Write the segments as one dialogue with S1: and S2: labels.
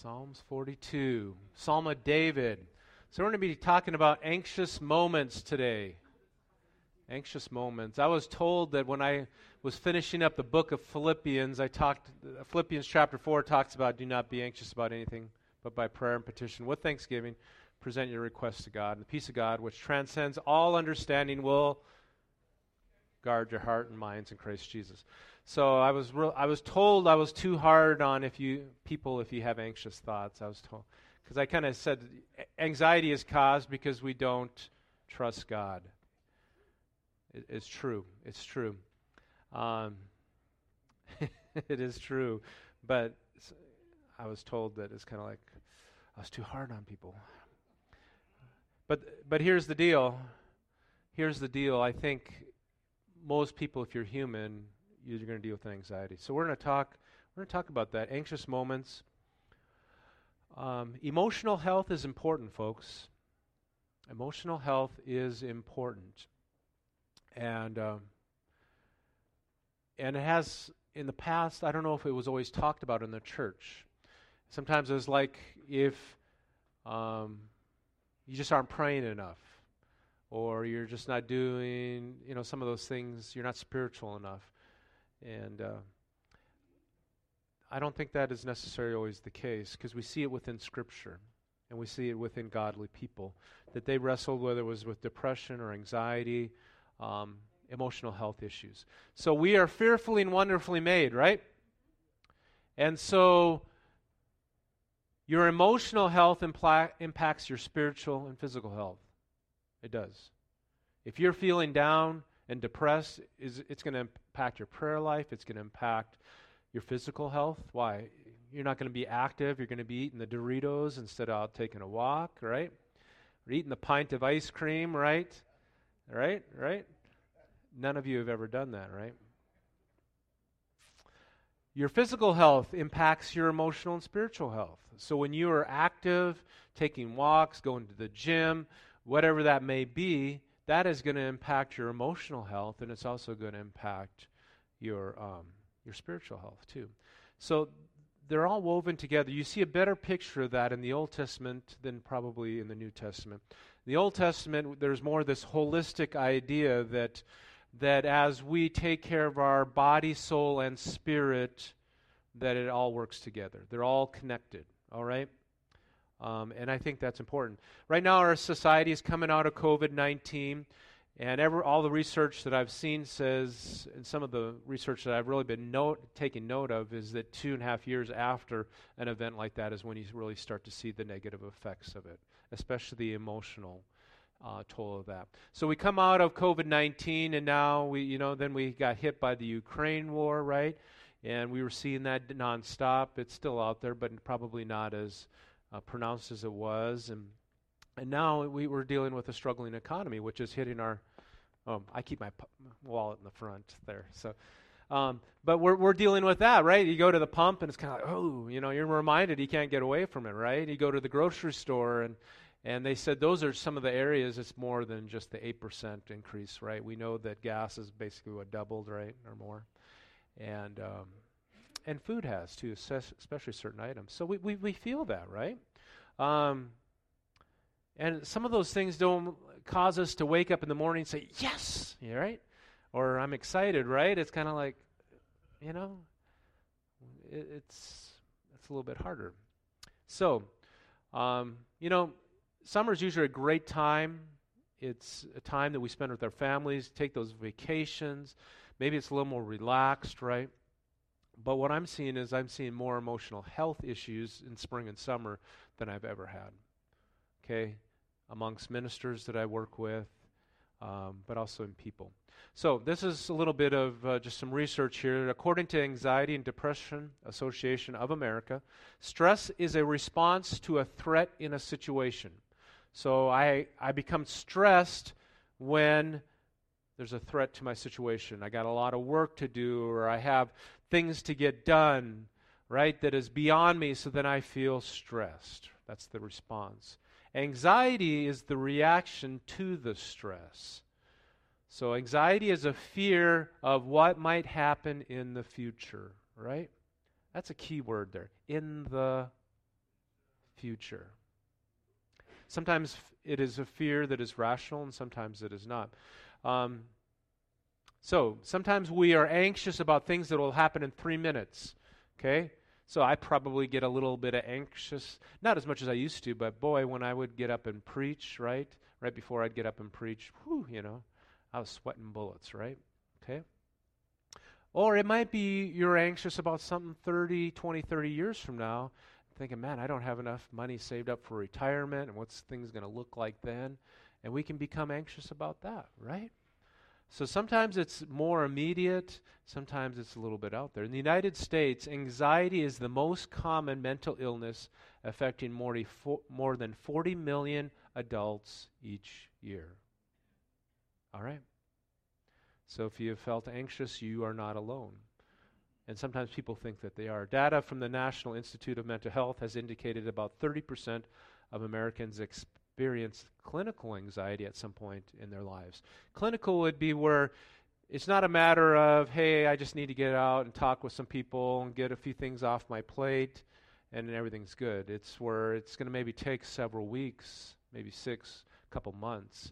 S1: Psalms 42, Psalm of David. So, we're going to be talking about anxious moments today. Anxious moments. I was told that when I was finishing up the book of Philippians, I talked, Philippians chapter 4 talks about do not be anxious about anything, but by prayer and petition with thanksgiving, present your requests to God. And the peace of God, which transcends all understanding, will guard your heart and minds in Christ Jesus. So I was real, I was told I was too hard on if you people if you have anxious thoughts. I was told because I kind of said anxiety is caused because we don't trust God. It, it's true. It's true. Um, it is true, but I was told that it's kind of like I was too hard on people. But but here's the deal. Here's the deal. I think most people, if you're human, you're going to deal with anxiety. So we're going to talk. We're going to talk about that anxious moments. Um, emotional health is important, folks. Emotional health is important, and um, and it has in the past. I don't know if it was always talked about in the church. Sometimes it's like if um, you just aren't praying enough, or you're just not doing, you know, some of those things. You're not spiritual enough. And uh, I don't think that is necessarily always the case because we see it within Scripture and we see it within godly people that they wrestled, whether it was with depression or anxiety, um, emotional health issues. So we are fearfully and wonderfully made, right? And so your emotional health impla- impacts your spiritual and physical health. It does. If you're feeling down and depressed, is it's going to impact your prayer life. It's going to impact your physical health. Why? You're not going to be active. You're going to be eating the Doritos instead of taking a walk, right? Or eating the pint of ice cream, right? Right? Right? None of you have ever done that, right? Your physical health impacts your emotional and spiritual health. So when you are active, taking walks, going to the gym, whatever that may be, that is going to impact your emotional health, and it's also going to impact your um, your spiritual health too. So they're all woven together. You see a better picture of that in the Old Testament than probably in the New Testament. In the Old Testament, there's more of this holistic idea that that as we take care of our body, soul, and spirit, that it all works together. They're all connected. All right. Um, and I think that's important. Right now, our society is coming out of COVID 19, and ever, all the research that I've seen says, and some of the research that I've really been note, taking note of, is that two and a half years after an event like that is when you really start to see the negative effects of it, especially the emotional. Uh, toll of that. So we come out of COVID 19, and now we, you know, then we got hit by the Ukraine war, right? And we were seeing that nonstop. It's still out there, but probably not as uh, pronounced as it was, and and now we were dealing with a struggling economy, which is hitting our. Um, I keep my wallet in the front there, so. Um, but we're we're dealing with that, right? You go to the pump and it's kind of like, oh, you know, you're reminded you can't get away from it, right? You go to the grocery store and and they said those are some of the areas. It's more than just the eight percent increase, right? We know that gas is basically what doubled, right, or more, and um, and food has too, especially certain items. So we, we, we feel that, right? Um, and some of those things don't cause us to wake up in the morning and say, yes, right? Or I'm excited, right? It's kind of like, you know, it, it's, it's a little bit harder. So, um, you know, summer is usually a great time. It's a time that we spend with our families, take those vacations. Maybe it's a little more relaxed, right? But what I'm seeing is I'm seeing more emotional health issues in spring and summer than I've ever had. Okay? Amongst ministers that I work with, um, but also in people. So, this is a little bit of uh, just some research here. According to Anxiety and Depression Association of America, stress is a response to a threat in a situation. So, I, I become stressed when there's a threat to my situation. I got a lot of work to do, or I have things to get done, right, that is beyond me, so then I feel stressed. That's the response. Anxiety is the reaction to the stress. So, anxiety is a fear of what might happen in the future, right? That's a key word there. In the future. Sometimes it is a fear that is rational, and sometimes it is not. Um, so sometimes we are anxious about things that will happen in three minutes. Okay? So I probably get a little bit of anxious, not as much as I used to, but boy, when I would get up and preach, right? Right before I'd get up and preach, whew, you know, I was sweating bullets, right? Okay? Or it might be you're anxious about something 30, 20, 30 years from now, thinking, man, I don't have enough money saved up for retirement, and what's things going to look like then? And we can become anxious about that, right? So sometimes it's more immediate, sometimes it's a little bit out there. In the United States, anxiety is the most common mental illness affecting more, more than 40 million adults each year. All right? So if you have felt anxious, you are not alone. And sometimes people think that they are. Data from the National Institute of Mental Health has indicated about 30% of Americans experience clinical anxiety at some point in their lives. Clinical would be where it's not a matter of, hey, I just need to get out and talk with some people and get a few things off my plate and everything's good. It's where it's going to maybe take several weeks, maybe six, couple months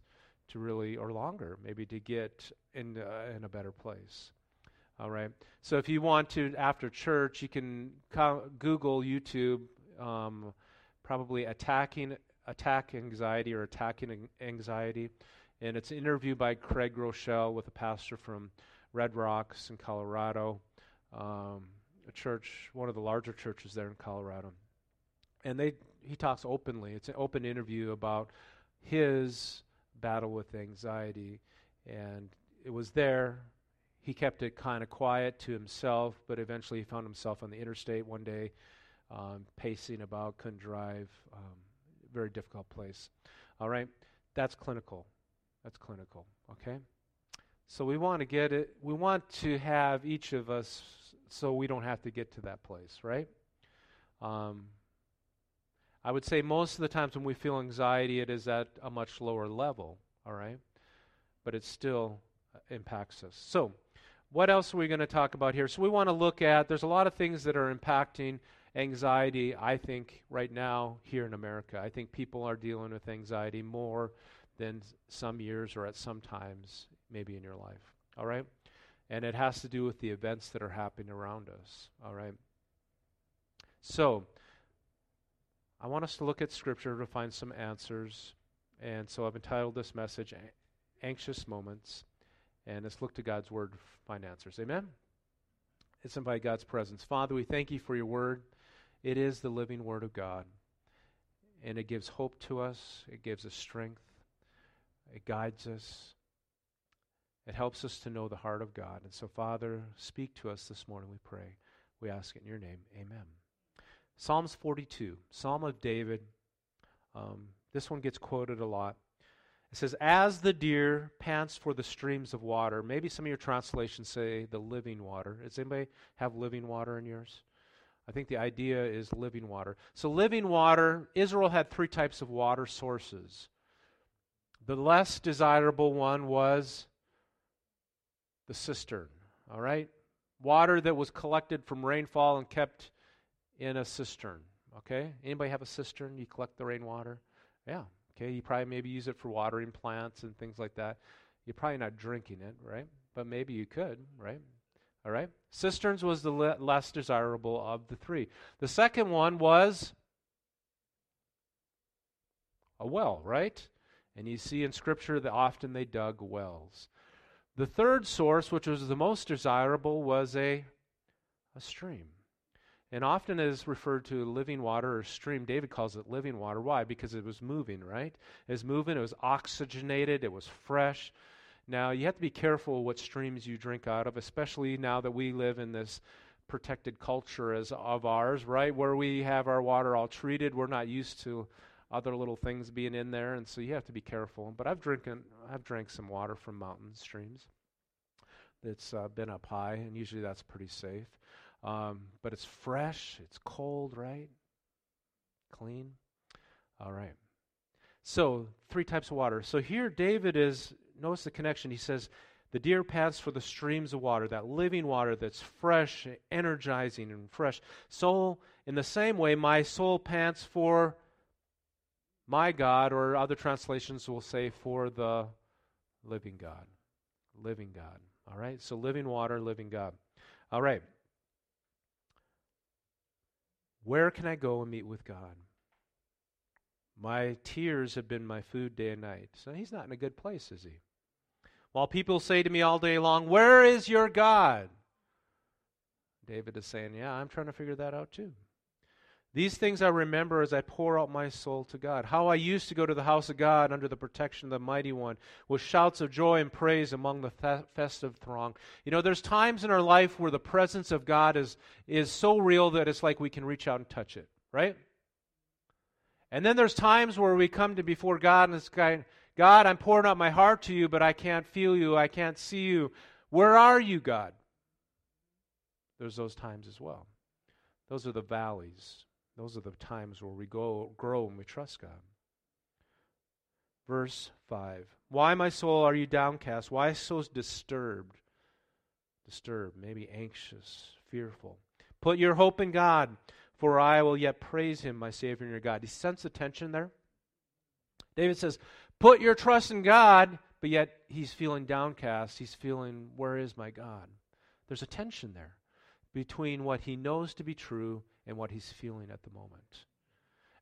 S1: to really, or longer, maybe to get in, uh, in a better place. All right. So if you want to, after church, you can co- Google YouTube, um, probably attacking attack anxiety or attacking anxiety. And it's an interview by Craig Groeschel with a pastor from Red Rocks in Colorado, um, a church, one of the larger churches there in Colorado. And they he talks openly. It's an open interview about his battle with anxiety. And it was there. He kept it kind of quiet to himself, but eventually he found himself on the interstate one day, um, pacing about, couldn't drive. Um, very difficult place. All right? That's clinical. That's clinical. Okay? So we want to get it, we want to have each of us so we don't have to get to that place, right? Um, I would say most of the times when we feel anxiety, it is at a much lower level, all right? But it still uh, impacts us. So, what else are we going to talk about here? So, we want to look at, there's a lot of things that are impacting anxiety, I think, right now here in America. I think people are dealing with anxiety more than some years or at some times, maybe in your life. All right? And it has to do with the events that are happening around us. All right? So, I want us to look at Scripture to find some answers. And so I've entitled this message Anxious Moments. And let's look to God's Word to find answers. Amen? Let's invite God's presence. Father, we thank you for your Word. It is the living Word of God. And it gives hope to us, it gives us strength, it guides us, it helps us to know the heart of God. And so, Father, speak to us this morning, we pray. We ask it in your name. Amen. Psalms 42, Psalm of David. Um, this one gets quoted a lot. It says, As the deer pants for the streams of water. Maybe some of your translations say the living water. Does anybody have living water in yours? I think the idea is living water. So, living water, Israel had three types of water sources. The less desirable one was the cistern, all right? Water that was collected from rainfall and kept in a cistern, okay? Anybody have a cistern? You collect the rainwater? Yeah, okay. You probably maybe use it for watering plants and things like that. You're probably not drinking it, right? But maybe you could, right? All right? Cisterns was the le- less desirable of the three. The second one was a well, right? And you see in Scripture that often they dug wells. The third source, which was the most desirable, was a, a stream. And often is referred to living water or stream. David calls it living water. Why? Because it was moving, right? It was moving, it was oxygenated, it was fresh. Now, you have to be careful what streams you drink out of, especially now that we live in this protected culture as of ours, right? Where we have our water all treated. We're not used to other little things being in there, and so you have to be careful. But I've drinking I've drank some water from mountain streams that's uh, been up high, and usually that's pretty safe. Um, but it's fresh, it's cold, right? Clean. All right. So, three types of water. So here David is notice the connection. He says, The deer pants for the streams of water, that living water that's fresh, energizing, and fresh. So, in the same way, my soul pants for my God, or other translations will say for the living God. Living God. All right? So living water, living God. All right. Where can I go and meet with God? My tears have been my food day and night. So he's not in a good place, is he? While people say to me all day long, Where is your God? David is saying, Yeah, I'm trying to figure that out too. These things I remember as I pour out my soul to God. How I used to go to the house of God under the protection of the Mighty One with shouts of joy and praise among the th- festive throng. You know, there's times in our life where the presence of God is, is so real that it's like we can reach out and touch it, right? And then there's times where we come to before God and it's kind God, I'm pouring out my heart to you, but I can't feel you. I can't see you. Where are you, God? There's those times as well. Those are the valleys. Those are the times where we go, grow and we trust God. Verse 5 Why, my soul, are you downcast? Why so disturbed? Disturbed, maybe anxious, fearful. Put your hope in God, for I will yet praise him, my Savior and your God. Do you sense the tension there? David says, Put your trust in God, but yet he's feeling downcast. He's feeling, Where is my God? There's a tension there between what he knows to be true and what he's feeling at the moment.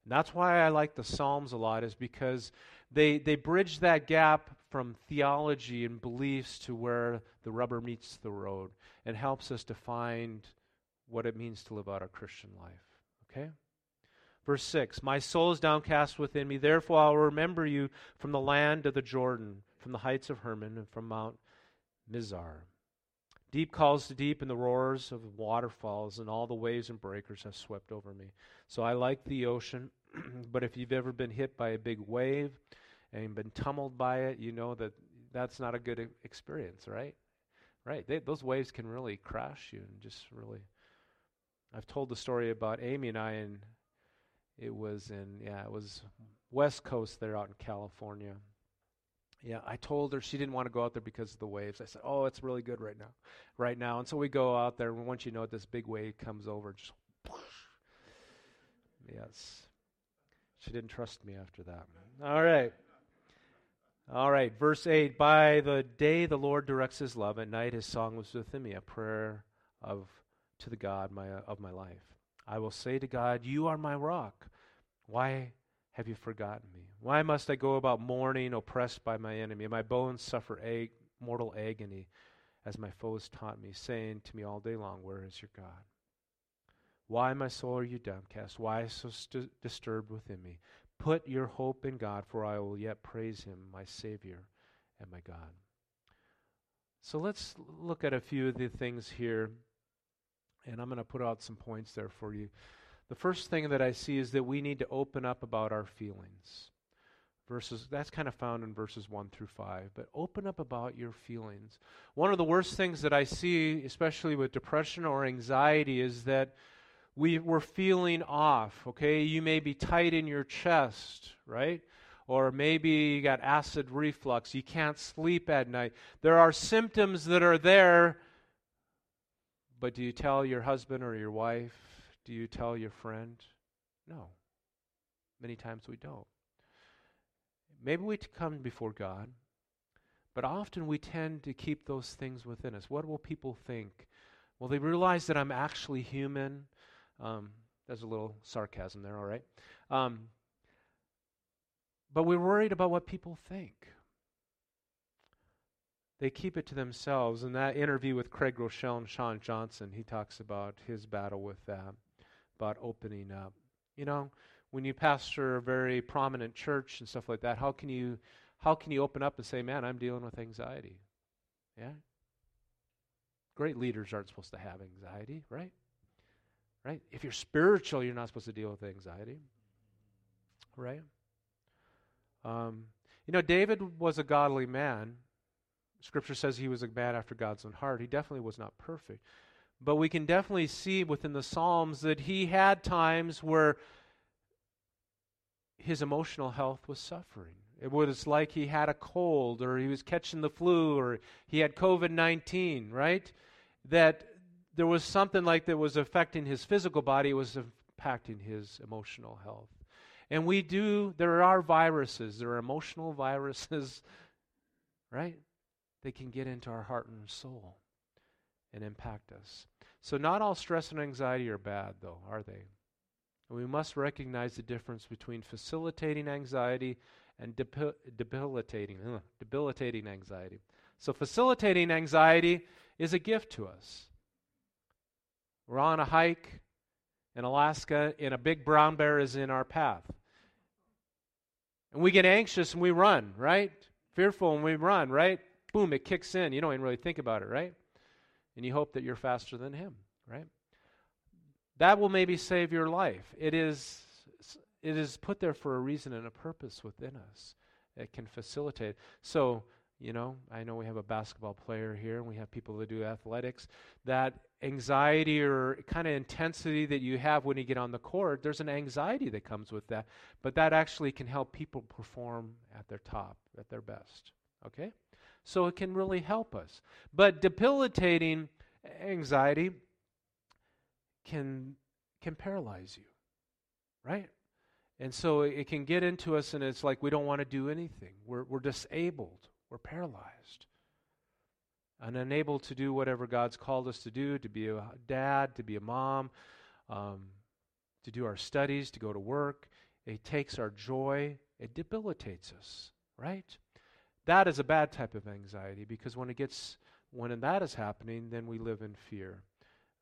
S1: And that's why I like the Psalms a lot, is because they, they bridge that gap from theology and beliefs to where the rubber meets the road and helps us to find what it means to live out our Christian life. Okay? Verse 6 My soul is downcast within me, therefore I will remember you from the land of the Jordan, from the heights of Hermon, and from Mount Mizar. Deep calls to deep, and the roars of waterfalls, and all the waves and breakers have swept over me. So I like the ocean, but if you've ever been hit by a big wave and been tumbled by it, you know that that's not a good experience, right? Right. They, those waves can really crash you and just really. I've told the story about Amy and I, and it was in, yeah, it was West Coast there out in California. Yeah, I told her she didn't want to go out there because of the waves. I said, "Oh, it's really good right now, right now." And so we go out there, and once you know it, this big wave comes over, just whoosh. yes. She didn't trust me after that. All right, all right. Verse eight: By the day the Lord directs His love; at night His song was within me, a prayer of to the God my of my life. I will say to God, You are my rock. Why have you forgotten me? Why must I go about mourning, oppressed by my enemy? My bones suffer ag- mortal agony, as my foes taunt me, saying to me all day long, Where is your God? Why, my soul, are you downcast? Why so st- disturbed within me? Put your hope in God, for I will yet praise him, my Savior and my God. So let's look at a few of the things here and I'm going to put out some points there for you. The first thing that I see is that we need to open up about our feelings. Verses that's kind of found in verses 1 through 5, but open up about your feelings. One of the worst things that I see, especially with depression or anxiety, is that we, we're feeling off, okay? You may be tight in your chest, right? Or maybe you got acid reflux. You can't sleep at night. There are symptoms that are there but do you tell your husband or your wife? Do you tell your friend? No. Many times we don't. Maybe we come before God, but often we tend to keep those things within us. What will people think? Will they realize that I'm actually human? Um, there's a little sarcasm there, all right? Um, but we're worried about what people think they keep it to themselves. In that interview with Craig Groeschel and Sean Johnson, he talks about his battle with that, about opening up. You know, when you pastor a very prominent church and stuff like that, how can you how can you open up and say, "Man, I'm dealing with anxiety"? Yeah. Great leaders aren't supposed to have anxiety, right? Right? If you're spiritual, you're not supposed to deal with anxiety. Right? Um, you know, David was a godly man, Scripture says he was a man after God's own heart. He definitely was not perfect. But we can definitely see within the Psalms that he had times where his emotional health was suffering. It was like he had a cold or he was catching the flu or he had COVID 19, right? That there was something like that was affecting his physical body, it was impacting his emotional health. And we do, there are viruses, there are emotional viruses, right? They can get into our heart and soul and impact us. So, not all stress and anxiety are bad, though, are they? We must recognize the difference between facilitating anxiety and debilitating, ugh, debilitating anxiety. So, facilitating anxiety is a gift to us. We're on a hike in Alaska, and a big brown bear is in our path. And we get anxious and we run, right? Fearful and we run, right? Boom, it kicks in. You don't even really think about it, right? And you hope that you're faster than him, right? That will maybe save your life. It is, it is put there for a reason and a purpose within us. It can facilitate. So, you know, I know we have a basketball player here, and we have people that do athletics. That anxiety or kind of intensity that you have when you get on the court, there's an anxiety that comes with that, but that actually can help people perform at their top, at their best. Okay? So it can really help us. But debilitating anxiety can can paralyze you. Right? And so it can get into us, and it's like we don't want to do anything. We're, we're disabled, we're paralyzed, and unable to do whatever God's called us to do to be a dad, to be a mom, um, to do our studies, to go to work. It takes our joy, it debilitates us, right? That is a bad type of anxiety because when it gets when that is happening, then we live in fear.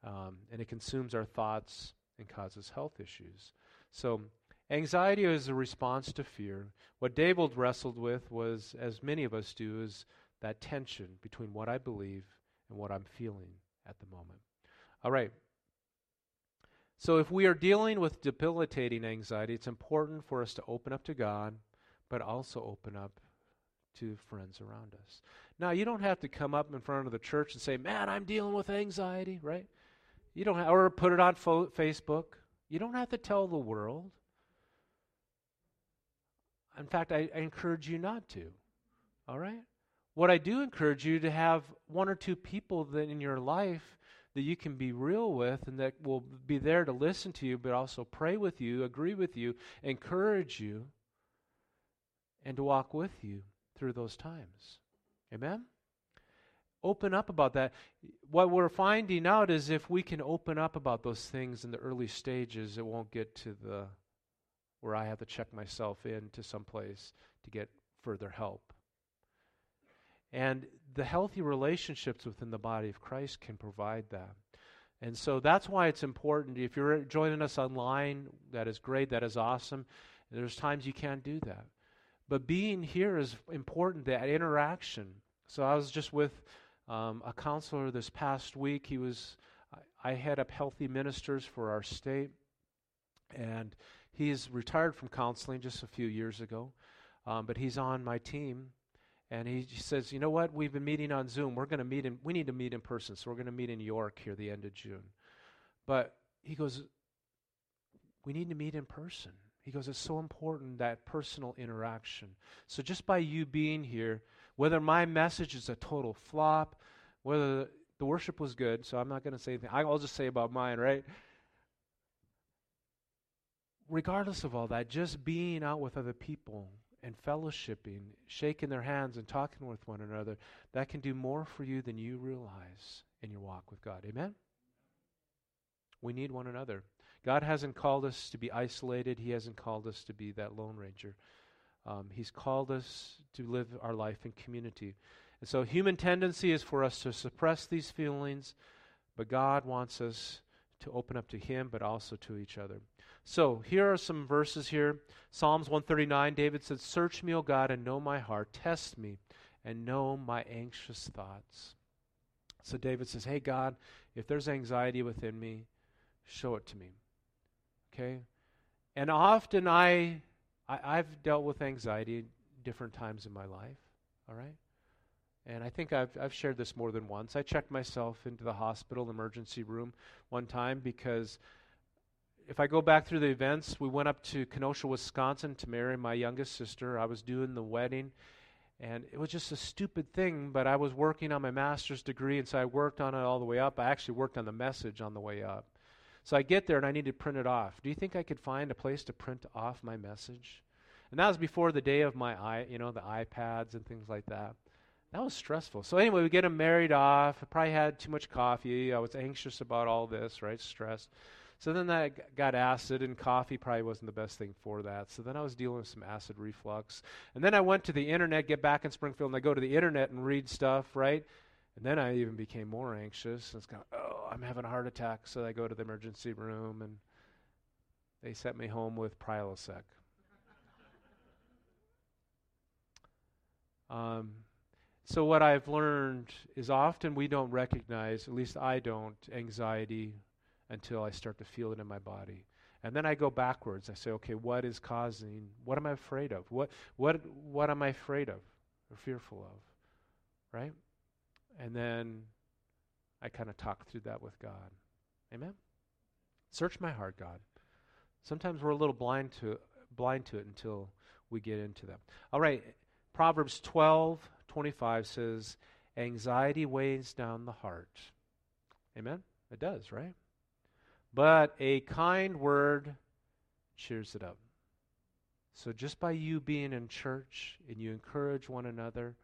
S1: Um, and it consumes our thoughts and causes health issues. So, anxiety is a response to fear. What David wrestled with was, as many of us do, is that tension between what I believe and what I'm feeling at the moment. All right. So, if we are dealing with debilitating anxiety, it's important for us to open up to God, but also open up to friends around us. Now, you don't have to come up in front of the church and say, "Man, I'm dealing with anxiety," right? You don't have, or put it on fo- Facebook. You don't have to tell the world. In fact, I, I encourage you not to. All right? What I do encourage you to have one or two people that in your life that you can be real with and that will be there to listen to you, but also pray with you, agree with you, encourage you, and to walk with you through those times. Amen? Open up about that. What we're finding out is if we can open up about those things in the early stages, it won't get to the where I have to check myself into some place to get further help. And the healthy relationships within the body of Christ can provide that. And so that's why it's important. If you're joining us online, that is great, that is awesome. There's times you can't do that. But being here is important, that interaction. So I was just with um, a counselor this past week. He was, I, I head up healthy ministers for our state, and he's retired from counseling just a few years ago, um, but he's on my team. And he says, you know what? We've been meeting on Zoom. We're going to meet in. We need to meet in person, so we're going to meet in York here the end of June. But he goes, we need to meet in person. He goes, It's so important that personal interaction. So just by you being here, whether my message is a total flop, whether the worship was good, so I'm not going to say anything. I'll just say about mine, right? Regardless of all that, just being out with other people and fellowshipping, shaking their hands and talking with one another, that can do more for you than you realize in your walk with God. Amen? We need one another. God hasn't called us to be isolated, He hasn't called us to be that Lone Ranger. Um, he's called us to live our life in community. And so, human tendency is for us to suppress these feelings, but God wants us to open up to Him, but also to each other. So, here are some verses here. Psalms 139, David said, Search me, O God, and know my heart. Test me and know my anxious thoughts. So, David says, Hey, God, if there's anxiety within me, show it to me. Okay? And often I, I have dealt with anxiety different times in my life. All right? And I think I've, I've shared this more than once. I checked myself into the hospital emergency room one time because if I go back through the events, we went up to Kenosha, Wisconsin to marry my youngest sister. I was doing the wedding, and it was just a stupid thing, but I was working on my master's degree, and so I worked on it all the way up. I actually worked on the message on the way up. So I get there and I need to print it off. Do you think I could find a place to print off my message? And that was before the day of my you know, the iPads and things like that. That was stressful. So anyway, we get them married off. I probably had too much coffee. I was anxious about all this, right? Stressed. So then I got acid, and coffee probably wasn't the best thing for that. So then I was dealing with some acid reflux. And then I went to the internet, get back in Springfield, and I go to the internet and read stuff, right? And then I even became more anxious. It's going, oh, I'm having a heart attack. So I go to the emergency room, and they sent me home with Prilosec. um, so what I've learned is often we don't recognize, at least I don't, anxiety until I start to feel it in my body. And then I go backwards. I say, okay, what is causing, what am I afraid of? What, what, what am I afraid of or fearful of? Right? And then I kind of talk through that with God. Amen? Search my heart, God. Sometimes we're a little blind to, blind to it until we get into them. All right, Proverbs 12, 25 says, Anxiety weighs down the heart. Amen? It does, right? But a kind word cheers it up. So just by you being in church and you encourage one another,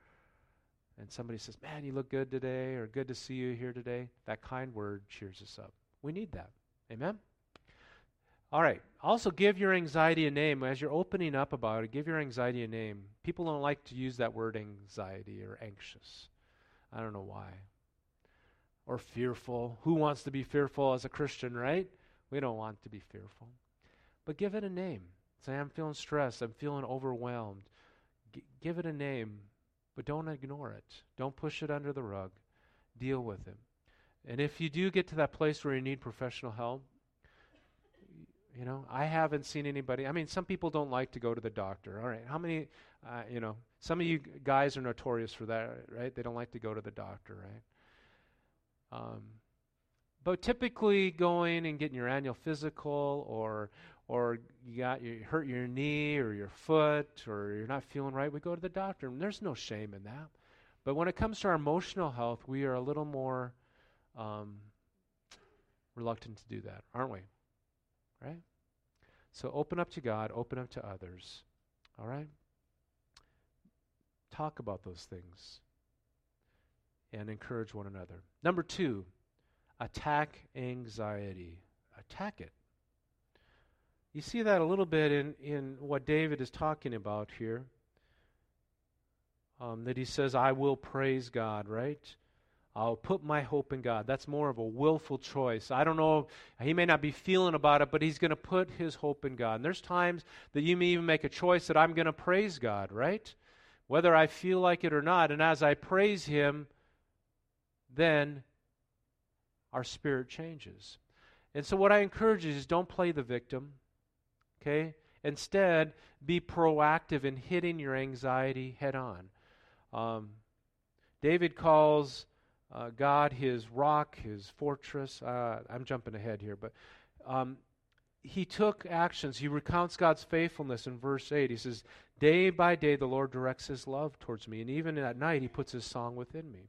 S1: and somebody says, Man, you look good today, or good to see you here today, that kind word cheers us up. We need that. Amen? All right. Also, give your anxiety a name. As you're opening up about it, give your anxiety a name. People don't like to use that word anxiety or anxious. I don't know why or fearful. Who wants to be fearful as a Christian, right? We don't want to be fearful. But give it a name. Say, I'm feeling stressed. I'm feeling overwhelmed. G- give it a name, but don't ignore it. Don't push it under the rug. Deal with it. And if you do get to that place where you need professional help, you know, I haven't seen anybody. I mean, some people don't like to go to the doctor. All right, how many, uh, you know, some of you guys are notorious for that, right? They don't like to go to the doctor, right? Um, but typically, going and getting your annual physical, or or you got you hurt your knee or your foot, or you're not feeling right, we go to the doctor. And there's no shame in that. But when it comes to our emotional health, we are a little more um, reluctant to do that, aren't we? Right? So open up to God, open up to others. All right? Talk about those things and encourage one another. Number two, attack anxiety. Attack it. You see that a little bit in, in what David is talking about here. Um, that he says, I will praise God, right? I'll put my hope in God. That's more of a willful choice. I don't know, he may not be feeling about it, but he's going to put his hope in God. And there's times that you may even make a choice that I'm going to praise God, right? Whether I feel like it or not. And as I praise him, then our spirit changes. And so, what I encourage you is don't play the victim, okay? Instead, be proactive in hitting your anxiety head on. Um, David calls uh, God his rock, his fortress. Uh, I'm jumping ahead here, but um, he took actions. He recounts God's faithfulness in verse 8. He says, Day by day the Lord directs his love towards me, and even at night he puts his song within me.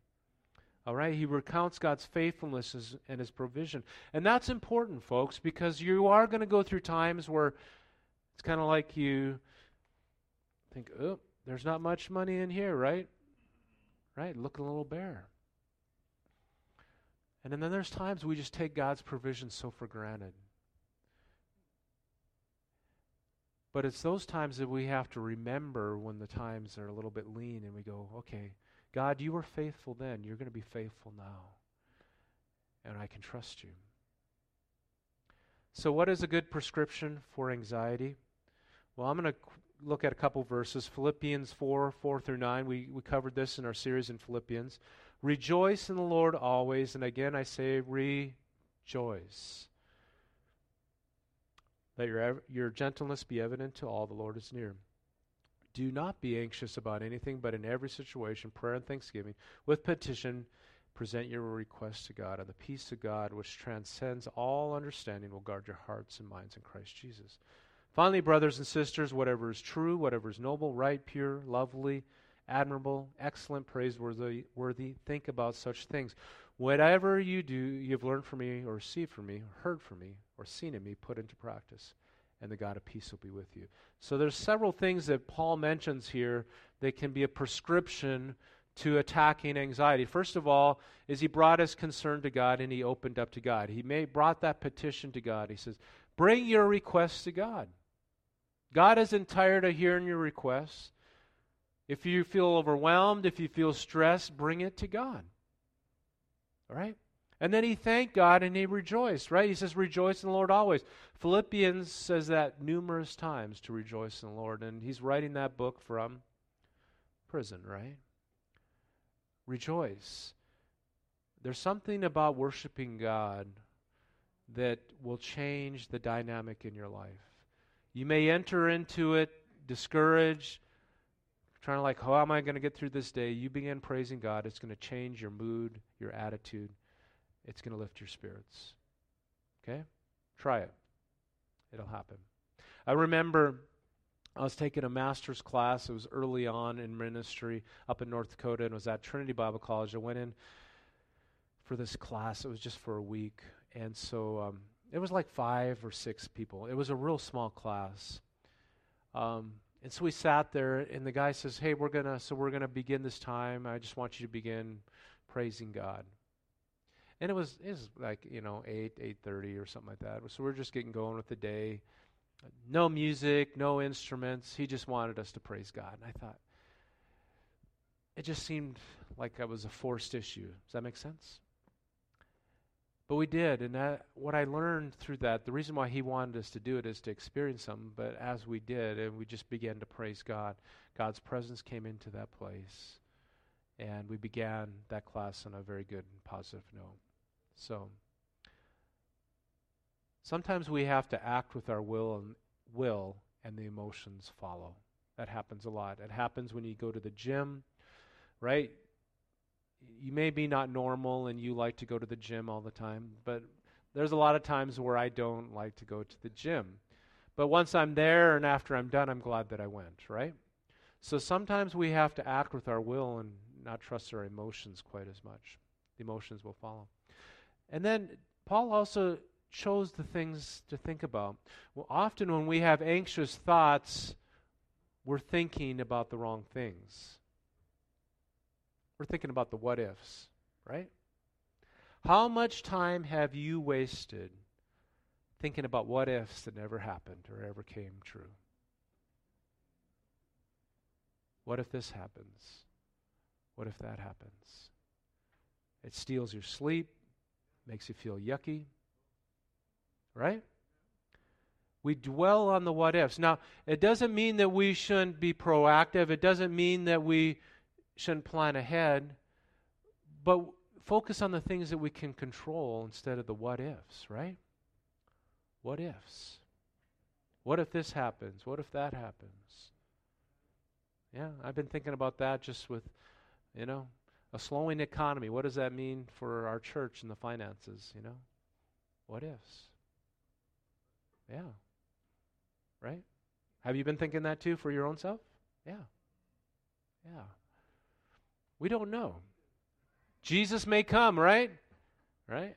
S1: All right, he recounts God's faithfulness and his provision. And that's important, folks, because you are going to go through times where it's kind of like you think, oh, there's not much money in here, right? Right? Looking a little bare. And then there's times we just take God's provision so for granted. But it's those times that we have to remember when the times are a little bit lean and we go, okay, God, you were faithful then. You're going to be faithful now. And I can trust you. So, what is a good prescription for anxiety? Well, I'm going to look at a couple verses. Philippians 4 4 through 9. We, we covered this in our series in Philippians. Rejoice in the Lord always. And again, I say rejoice. Let your, your gentleness be evident to all. The Lord is near. Do not be anxious about anything, but in every situation, prayer and thanksgiving, with petition, present your requests to God, and the peace of God, which transcends all understanding, will guard your hearts and minds in Christ Jesus. Finally, brothers and sisters, whatever is true, whatever is noble, right, pure, lovely, admirable, excellent, praiseworthy, worthy, think about such things. Whatever you do, you've learned from me, or received from me, or heard from me, or seen in me, put into practice, and the God of peace will be with you. So there's several things that Paul mentions here that can be a prescription to attacking anxiety. First of all, is he brought his concern to God and he opened up to God. He may brought that petition to God. He says, "Bring your requests to God." God isn't tired of hearing your requests. If you feel overwhelmed, if you feel stressed, bring it to God. All right? And then he thanked God and he rejoiced, right? He says, Rejoice in the Lord always. Philippians says that numerous times to rejoice in the Lord. And he's writing that book from prison, right? Rejoice. There's something about worshiping God that will change the dynamic in your life. You may enter into it discouraged, trying to like, how am I going to get through this day? You begin praising God. It's going to change your mood, your attitude. It's going to lift your spirits. Okay? Try it. It'll happen. I remember I was taking a master's class. It was early on in ministry up in North Dakota and was at Trinity Bible College. I went in for this class. It was just for a week. And so um, it was like five or six people. It was a real small class. Um, and so we sat there, and the guy says, "Hey, we're gonna so we're gonna begin this time. I just want you to begin praising God." And it was it was like you know eight eight thirty or something like that. So we're just getting going with the day. No music, no instruments. He just wanted us to praise God. And I thought it just seemed like that was a forced issue. Does that make sense? But we did, and that, what I learned through that, the reason why he wanted us to do it is to experience something. But as we did, and we just began to praise God, God's presence came into that place, and we began that class on a very good and positive note. So sometimes we have to act with our will and will, and the emotions follow. That happens a lot. It happens when you go to the gym, right? You may be not normal and you like to go to the gym all the time, but there's a lot of times where I don't like to go to the gym. But once I'm there and after I'm done, I'm glad that I went, right? So sometimes we have to act with our will and not trust our emotions quite as much. The emotions will follow. And then Paul also chose the things to think about. Well, often when we have anxious thoughts, we're thinking about the wrong things. We're thinking about the what ifs, right? How much time have you wasted thinking about what ifs that never happened or ever came true? What if this happens? What if that happens? It steals your sleep, makes you feel yucky, right? We dwell on the what ifs. Now, it doesn't mean that we shouldn't be proactive. It doesn't mean that we shouldn't plan ahead, but focus on the things that we can control instead of the what ifs, right? What ifs? What if this happens? What if that happens? Yeah, I've been thinking about that just with, you know, a slowing economy. What does that mean for our church and the finances, you know? What ifs? Yeah. Right? Have you been thinking that too for your own self? Yeah. Yeah. We don't know. Jesus may come, right? Right?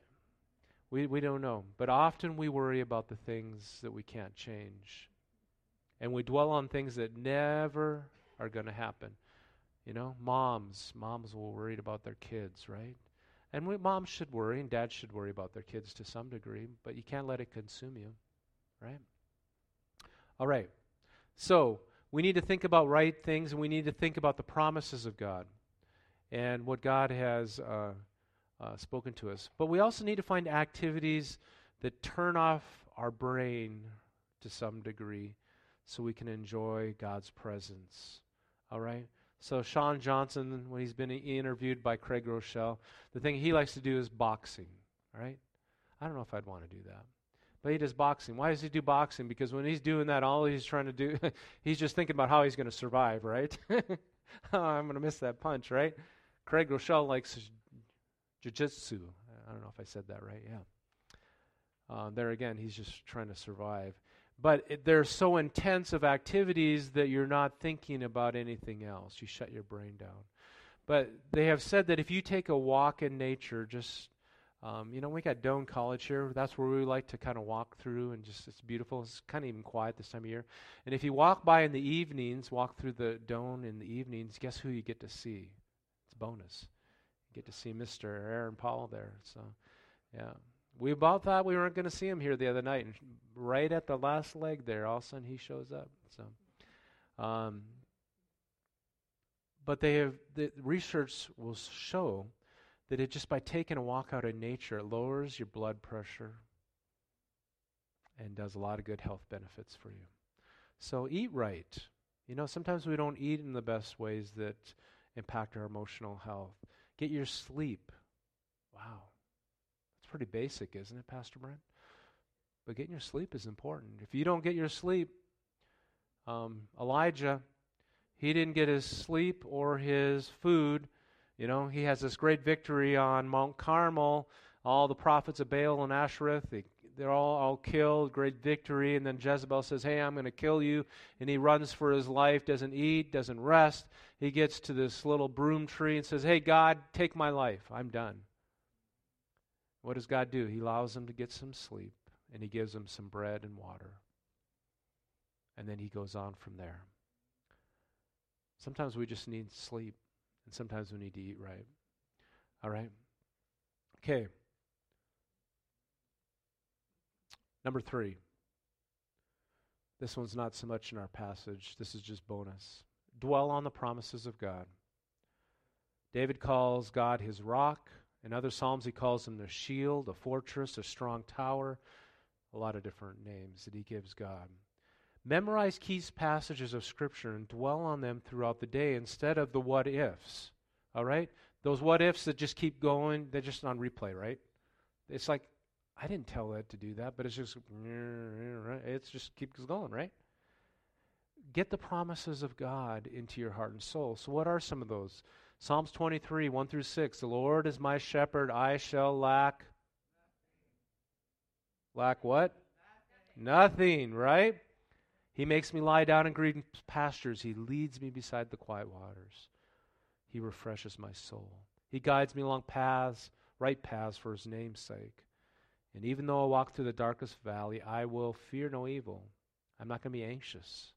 S1: We, we don't know. But often we worry about the things that we can't change. And we dwell on things that never are going to happen. You know, moms, moms will worry about their kids, right? And we, moms should worry, and dads should worry about their kids to some degree, but you can't let it consume you, right? All right. So, we need to think about right things, and we need to think about the promises of God and what God has uh, uh, spoken to us. But we also need to find activities that turn off our brain to some degree so we can enjoy God's presence. All right? So, Sean Johnson, when he's been interviewed by Craig Groeschel, the thing he likes to do is boxing. All right? I don't know if I'd want to do that. But he does boxing. Why does he do boxing? Because when he's doing that, all he's trying to do, he's just thinking about how he's going to survive, right? oh, I'm going to miss that punch, right? Craig Groeschel likes jiu-jitsu. I don't know if I said that right. Yeah. Uh, there again, he's just trying to survive. But it, they're so intense of activities that you're not thinking about anything else. You shut your brain down. But they have said that if you take a walk in nature, just um, you know, we got Doane College here. That's where we like to kind of walk through, and just it's beautiful. It's kind of even quiet this time of year. And if you walk by in the evenings, walk through the Doane in the evenings, guess who you get to see? Bonus. Get to see Mr. Aaron Paul there. So, yeah, we about thought we weren't going to see him here the other night, and right at the last leg there, all of a sudden he shows up. So, um, but they have the research will show that it just by taking a walk out in nature, it lowers your blood pressure and does a lot of good health benefits for you. So eat right. You know, sometimes we don't eat in the best ways that impact our emotional health. Get your sleep. Wow. That's pretty basic, isn't it, Pastor Brent? But getting your sleep is important. If you don't get your sleep, um, Elijah, he didn't get his sleep or his food you know, he has this great victory on Mount Carmel. All the prophets of Baal and Ashereth, they, they're all, all killed, great victory. And then Jezebel says, Hey, I'm going to kill you. And he runs for his life, doesn't eat, doesn't rest. He gets to this little broom tree and says, Hey, God, take my life. I'm done. What does God do? He allows him to get some sleep, and he gives him some bread and water. And then he goes on from there. Sometimes we just need sleep. And sometimes we need to eat right. All right? Okay. Number three. This one's not so much in our passage, this is just bonus. Dwell on the promises of God. David calls God his rock. In other Psalms, he calls him the shield, a fortress, a strong tower, a lot of different names that he gives God. Memorize key passages of Scripture and dwell on them throughout the day instead of the what ifs. All right? Those what ifs that just keep going, they're just on replay, right? It's like, I didn't tell Ed to do that, but it's just, it's just keeps going, right? Get the promises of God into your heart and soul. So, what are some of those? Psalms 23, 1 through 6. The Lord is my shepherd, I shall lack. Lack what? Nothing, Nothing right? He makes me lie down in green pastures. He leads me beside the quiet waters. He refreshes my soul. He guides me along paths, right paths for his name's sake. And even though I walk through the darkest valley, I will fear no evil. I'm not going to be anxious,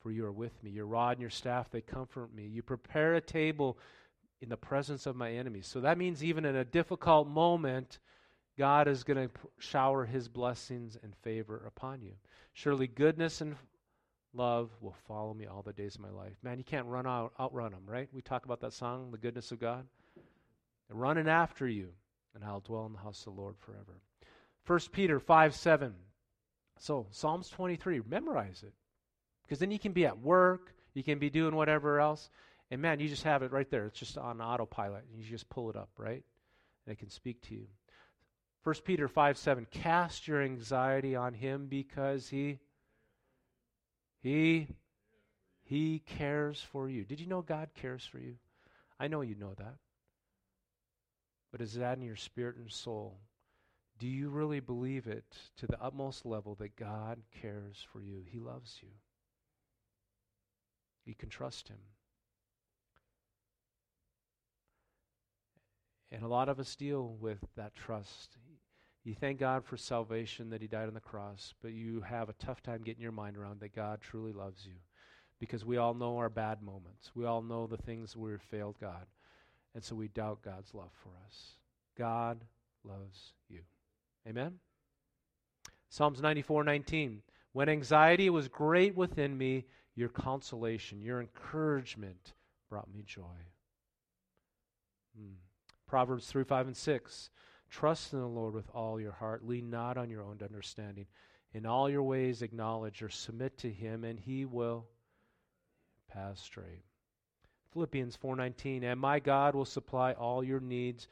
S1: for you are with me. Your rod and your staff, they comfort me. You prepare a table in the presence of my enemies. So that means even in a difficult moment, God is going to shower his blessings and favor upon you. Surely goodness and love will follow me all the days of my life. Man, you can't run out outrun them, right? We talk about that song, The Goodness of God. They're running after you, and I'll dwell in the house of the Lord forever. 1 Peter 5 7. So, Psalms 23, memorize it. Because then you can be at work, you can be doing whatever else, and man, you just have it right there. It's just on autopilot. You just pull it up, right? And it can speak to you. 1 Peter 5 7, cast your anxiety on him because he he he cares for you. Did you know God cares for you? I know you know that. But is that in your spirit and soul? Do you really believe it to the utmost level that God cares for you? He loves you. You can trust Him. And a lot of us deal with that trust. You thank God for salvation that He died on the cross, but you have a tough time getting your mind around that God truly loves you. Because we all know our bad moments. We all know the things where we failed God. And so we doubt God's love for us. God loves you. Amen? Psalms 94 19. When anxiety was great within me, your consolation, your encouragement brought me joy. Hmm. Proverbs 3 5 and 6. Trust in the Lord with all your heart. Lean not on your own understanding. In all your ways, acknowledge or submit to Him, and He will pass straight. Philippians 4:19 And my God will supply all your needs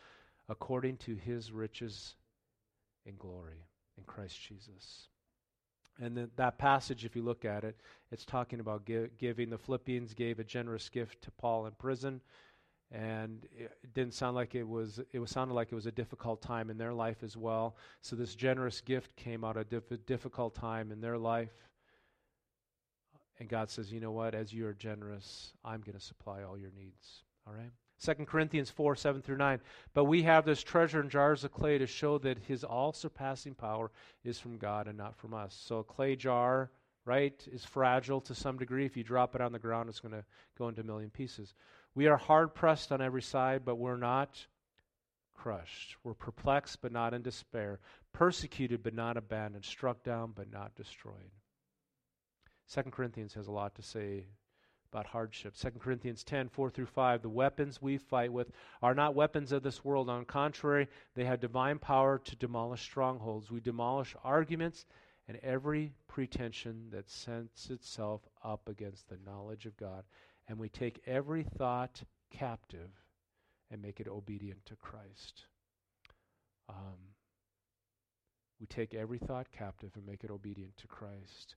S1: according to his riches in glory in Christ Jesus. And that passage if you look at it it's talking about giving. The Philippians gave a generous gift to Paul in prison and it didn't sound like it was it was sounded like it was a difficult time in their life as well. So this generous gift came out of a difficult time in their life. And god says you know what? As you are generous i'm going to supply all your needs. All right 2 Corinthians 4 7 through 9. But we have this treasure in jars of clay to show that his all surpassing power is from God and not from us. So a clay jar, right, is fragile to some degree. If you drop it on the ground, it's going to go into a million pieces. We are hard pressed on every side, but we're not crushed. We're perplexed, but not in despair. Persecuted, but not abandoned. Struck down, but not destroyed. Second Corinthians has a lot to say about hardship. 2 Corinthians 10, 4 through 5. The weapons we fight with are not weapons of this world. On the contrary, they have divine power to demolish strongholds. We demolish arguments and every pretension that sets itself up against the knowledge of God. And we take every thought captive and make it obedient to Christ. Um, we take every thought captive and make it obedient to Christ.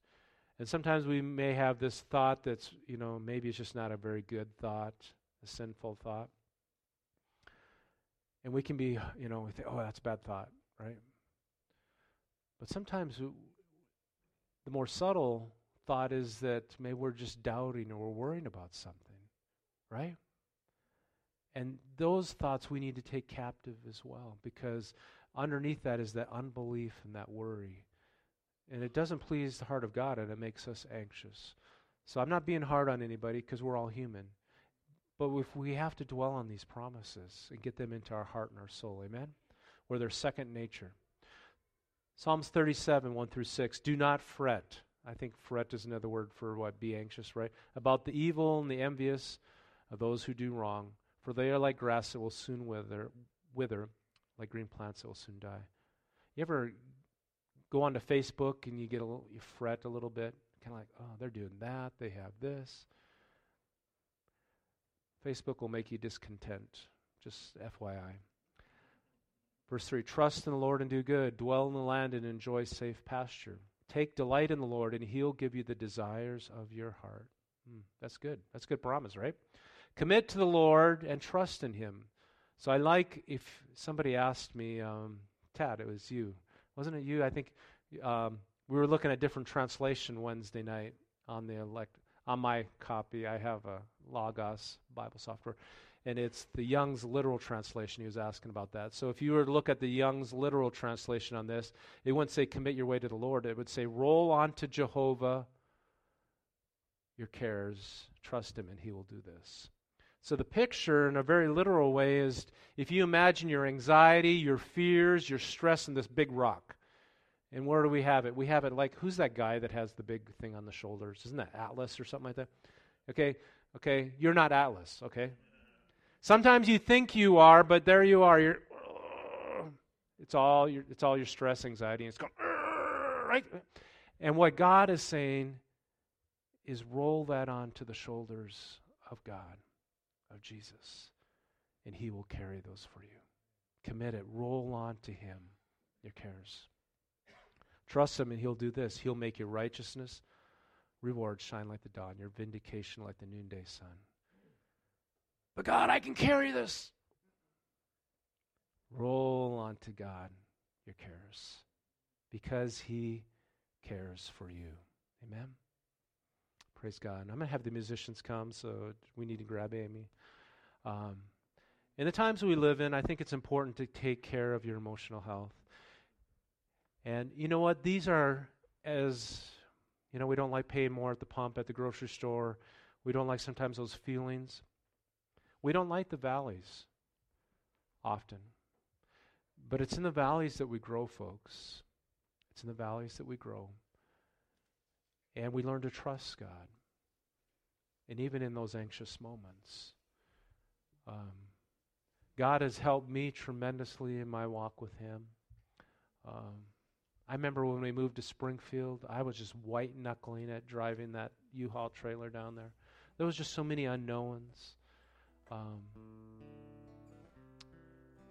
S1: And sometimes we may have this thought that's, you know, maybe it's just not a very good thought, a sinful thought. And we can be, you know, we think, oh, that's a bad thought, right? But sometimes the more subtle thought is that maybe we're just doubting or we're worrying about something, right? And those thoughts we need to take captive as well because underneath that is that unbelief and that worry. And it doesn't please the heart of God and it makes us anxious. So I'm not being hard on anybody because we're all human. But if we have to dwell on these promises and get them into our heart and our soul, amen? Where they're second nature. Psalms 37, 1 through 6. Do not fret. I think fret is another word for what? Be anxious, right? About the evil and the envious of those who do wrong. For they are like grass that will soon wither, wither like green plants that will soon die. You ever go onto Facebook and you get a little, you fret a little bit, kind of like, oh, they're doing that, they have this. Facebook will make you discontent. Just FYI. Verse 3 Trust in the Lord and do good, dwell in the land and enjoy safe pasture. Take delight in the Lord, and He'll give you the desires of your heart. Hmm, that's good. That's good promise, right? Commit to the Lord and trust in Him. So I like if somebody asked me, um, Tad, it was you. Wasn't it you? I think um, we were looking at different translation Wednesday night on the elect on my copy. I have a Logos Bible software, and it's the Young's literal translation. He was asking about that. So if you were to look at the Young's literal translation on this, it wouldn't say commit your way to the Lord. It would say roll on to Jehovah your cares, trust Him, and He will do this. So, the picture, in a very literal way, is if you imagine your anxiety, your fears, your stress in this big rock. And where do we have it? We have it like, who's that guy that has the big thing on the shoulders? Isn't that Atlas or something like that? Okay, okay, you're not Atlas, okay? Sometimes you think you are, but there you are. You're, uh, it's all your, it's all your stress, anxiety, and it's going uh, right. And what God is saying is roll that onto the shoulders of God of Jesus, and He will carry those for you. Commit it. Roll on to Him your cares. Trust Him, and He'll do this. He'll make your righteousness reward shine like the dawn, your vindication like the noonday sun. But God, I can carry this. Roll on to God your cares because He cares for you. Amen. Praise God. I'm going to have the musicians come, so we need to grab Amy. Um, in the times we live in, I think it's important to take care of your emotional health. And you know what? These are as, you know, we don't like paying more at the pump, at the grocery store. We don't like sometimes those feelings. We don't like the valleys often. But it's in the valleys that we grow, folks. It's in the valleys that we grow. And we learn to trust God. And even in those anxious moments. Um, God has helped me tremendously in my walk with Him. Um, I remember when we moved to Springfield, I was just white knuckling at driving that U Haul trailer down there. There was just so many unknowns. Um,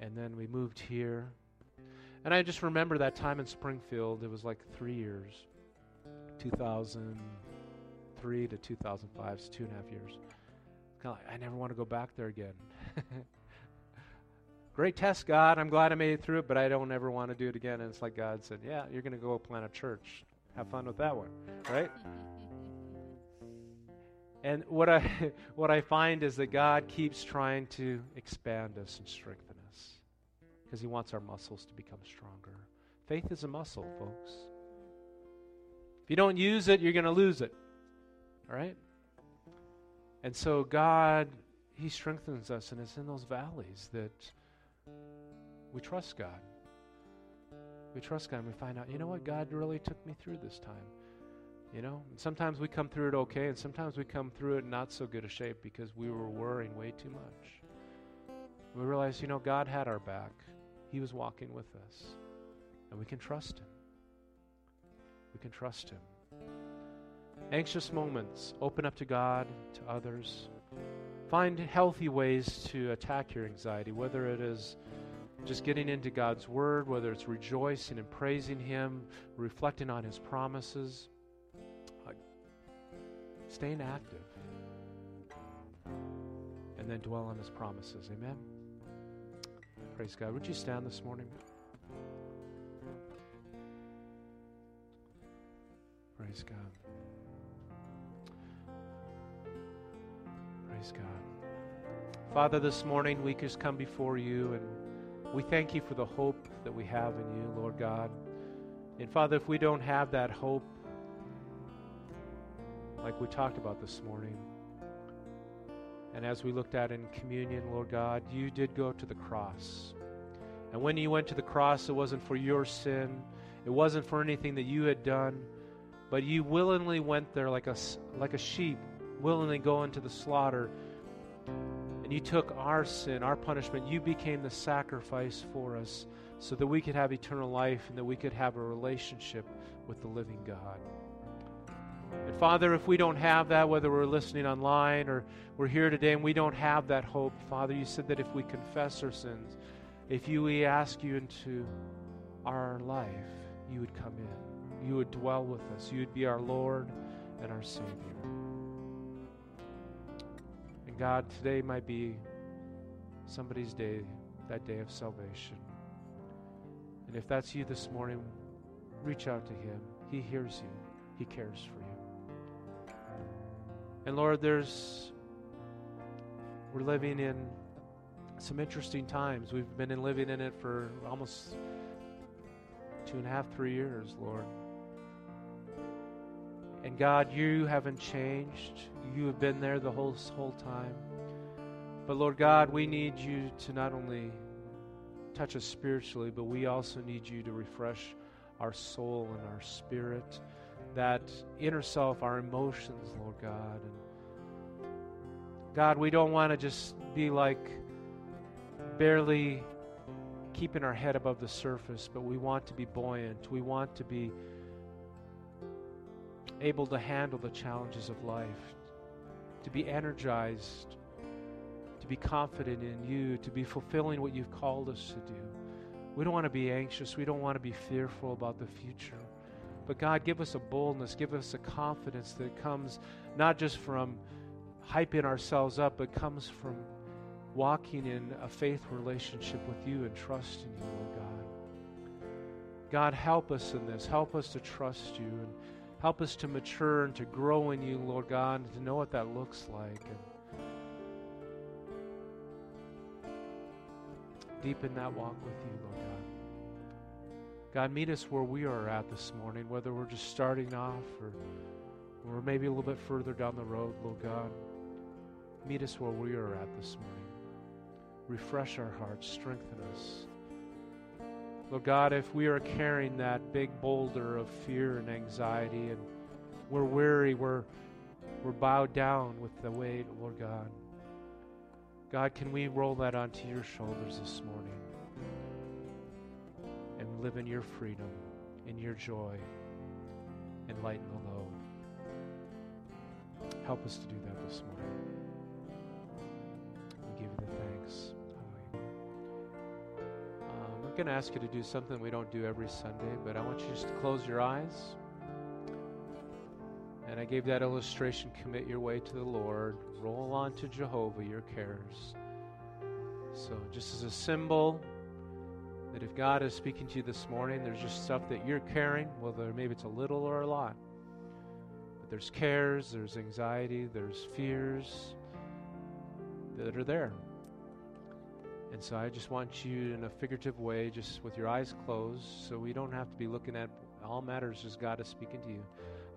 S1: and then we moved here. And I just remember that time in Springfield, it was like three years 2003 to 2005, so two and a half years kind of like, I never want to go back there again. Great test, God. I'm glad I made it through it, but I don't ever want to do it again. And it's like God said, Yeah, you're going to go plant a church. Have fun with that one, right? And what I, what I find is that God keeps trying to expand us and strengthen us because He wants our muscles to become stronger. Faith is a muscle, folks. If you don't use it, you're going to lose it. All right? And so God, He strengthens us, and it's in those valleys that we trust God. We trust God, and we find out, you know what? God really took me through this time. You know, and sometimes we come through it okay, and sometimes we come through it not so good a shape because we were worrying way too much. We realize, you know, God had our back. He was walking with us. And we can trust Him. We can trust Him. Anxious moments, open up to God, to others. Find healthy ways to attack your anxiety, whether it is just getting into God's Word, whether it's rejoicing and praising Him, reflecting on His promises staying active, and then dwell on His promises. Amen. Praise God. Would you stand this morning? Praise God. Praise God. Father, this morning we just come before you and we thank you for the hope that we have in you, Lord God. And Father, if we don't have that hope, like we talked about this morning. And as we looked at in communion, Lord God, you did go to the cross. And when you went to the cross, it wasn't for your sin, it wasn't for anything that you had done, but you willingly went there like a, like a sheep, willingly going to the slaughter. And you took our sin, our punishment. You became the sacrifice for us so that we could have eternal life and that we could have a relationship with the living God. And Father, if we don't have that, whether we're listening online or we're here today and we don't have that hope, Father, you said that if we confess our sins, if you we ask you into our life, you would come in. You would dwell with us. You would be our Lord and our Savior. And God, today might be somebody's day, that day of salvation. And if that's you this morning, reach out to Him. He hears you, He cares for you. And Lord, there's we're living in some interesting times. We've been in living in it for almost two and a half, three years, Lord. And God, you haven't changed. You have been there the whole whole time. But Lord God, we need you to not only touch us spiritually, but we also need you to refresh our soul and our spirit that inner self, our emotions, Lord God. And God, we don't want to just be like barely keeping our head above the surface, but we want to be buoyant. We want to be able to handle the challenges of life, to be energized, to be confident in you, to be fulfilling what you've called us to do. We don't want to be anxious. We don't want to be fearful about the future. But God, give us a boldness, give us a confidence that comes not just from hyping ourselves up, but comes from walking in a faith relationship with you and trusting you, Lord God. God, help us in this. Help us to trust you and help us to mature and to grow in you, Lord God, and to know what that looks like. And deepen that walk with you, Lord God. God, meet us where we are at this morning, whether we're just starting off or we're maybe a little bit further down the road, Lord God. Meet us where we are at this morning. Refresh our hearts, strengthen us. Lord God, if we are carrying that big boulder of fear and anxiety and we're weary, we're, we're bowed down with the weight, Lord God. God, can we roll that onto your shoulders this morning? And live in your freedom, in your joy, and lighten the load. Help us to do that this morning. We give you the thanks. I'm going to ask you to do something we don't do every Sunday, but I want you just to close your eyes. And I gave that illustration commit your way to the Lord, roll on to Jehovah your cares. So, just as a symbol, that if God is speaking to you this morning, there's just stuff that you're carrying, whether maybe it's a little or a lot, but There's cares, there's anxiety, there's fears that are there. And so I just want you, in a figurative way, just with your eyes closed, so we don't have to be looking at all matters as God is speaking to you.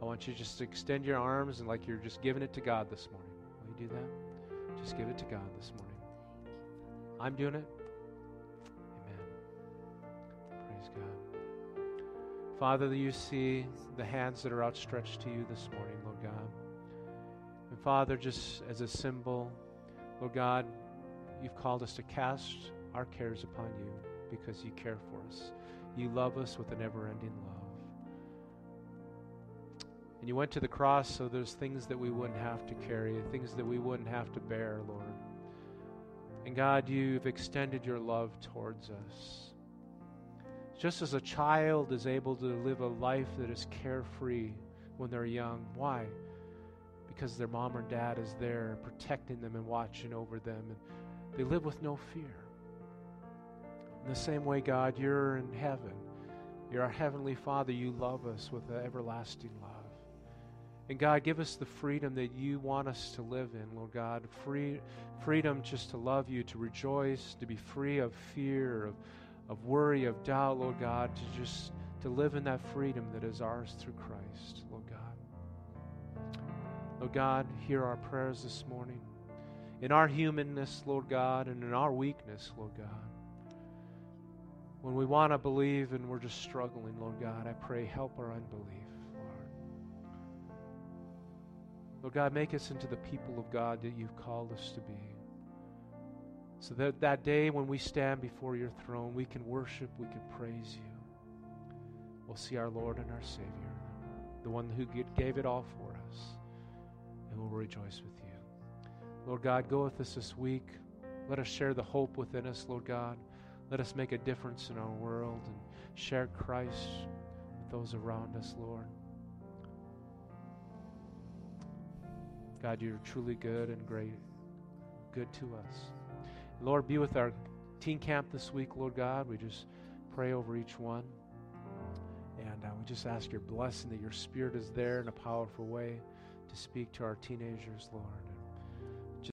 S1: I want you just to extend your arms and like you're just giving it to God this morning. Will you do that? Just give it to God this morning. I'm doing it. Amen. Praise God. Father, you see the hands that are outstretched to you this morning, Lord God. And Father, just as a symbol, Lord God, you've called us to cast our cares upon you because you care for us. You love us with a never ending love. And you went to the cross so there's things that we wouldn't have to carry, things that we wouldn't have to bear, Lord. And God, you've extended your love towards us. Just as a child is able to live a life that is carefree when they're young. Why? Because their mom or dad is there protecting them and watching over them. And they live with no fear. In the same way, God, you're in heaven. You're our Heavenly Father. You love us with an everlasting love. And God, give us the freedom that you want us to live in, Lord God. Free, freedom just to love you, to rejoice, to be free of fear, of, of worry, of doubt, Lord God, to just to live in that freedom that is ours through Christ, Lord God. Lord God, hear our prayers this morning. In our humanness, Lord God, and in our weakness, Lord God. When we want to believe and we're just struggling, Lord God, I pray help our unbelief. Lord God, make us into the people of God that you've called us to be. So that that day when we stand before your throne, we can worship, we can praise you. We'll see our Lord and our Savior, the one who gave it all for us, and we'll rejoice with you. Lord God, go with us this week. Let us share the hope within us, Lord God. Let us make a difference in our world and share Christ with those around us, Lord. God, you're truly good and great, good to us. Lord, be with our teen camp this week, Lord God. We just pray over each one. And uh, we just ask your blessing that your spirit is there in a powerful way to speak to our teenagers, Lord.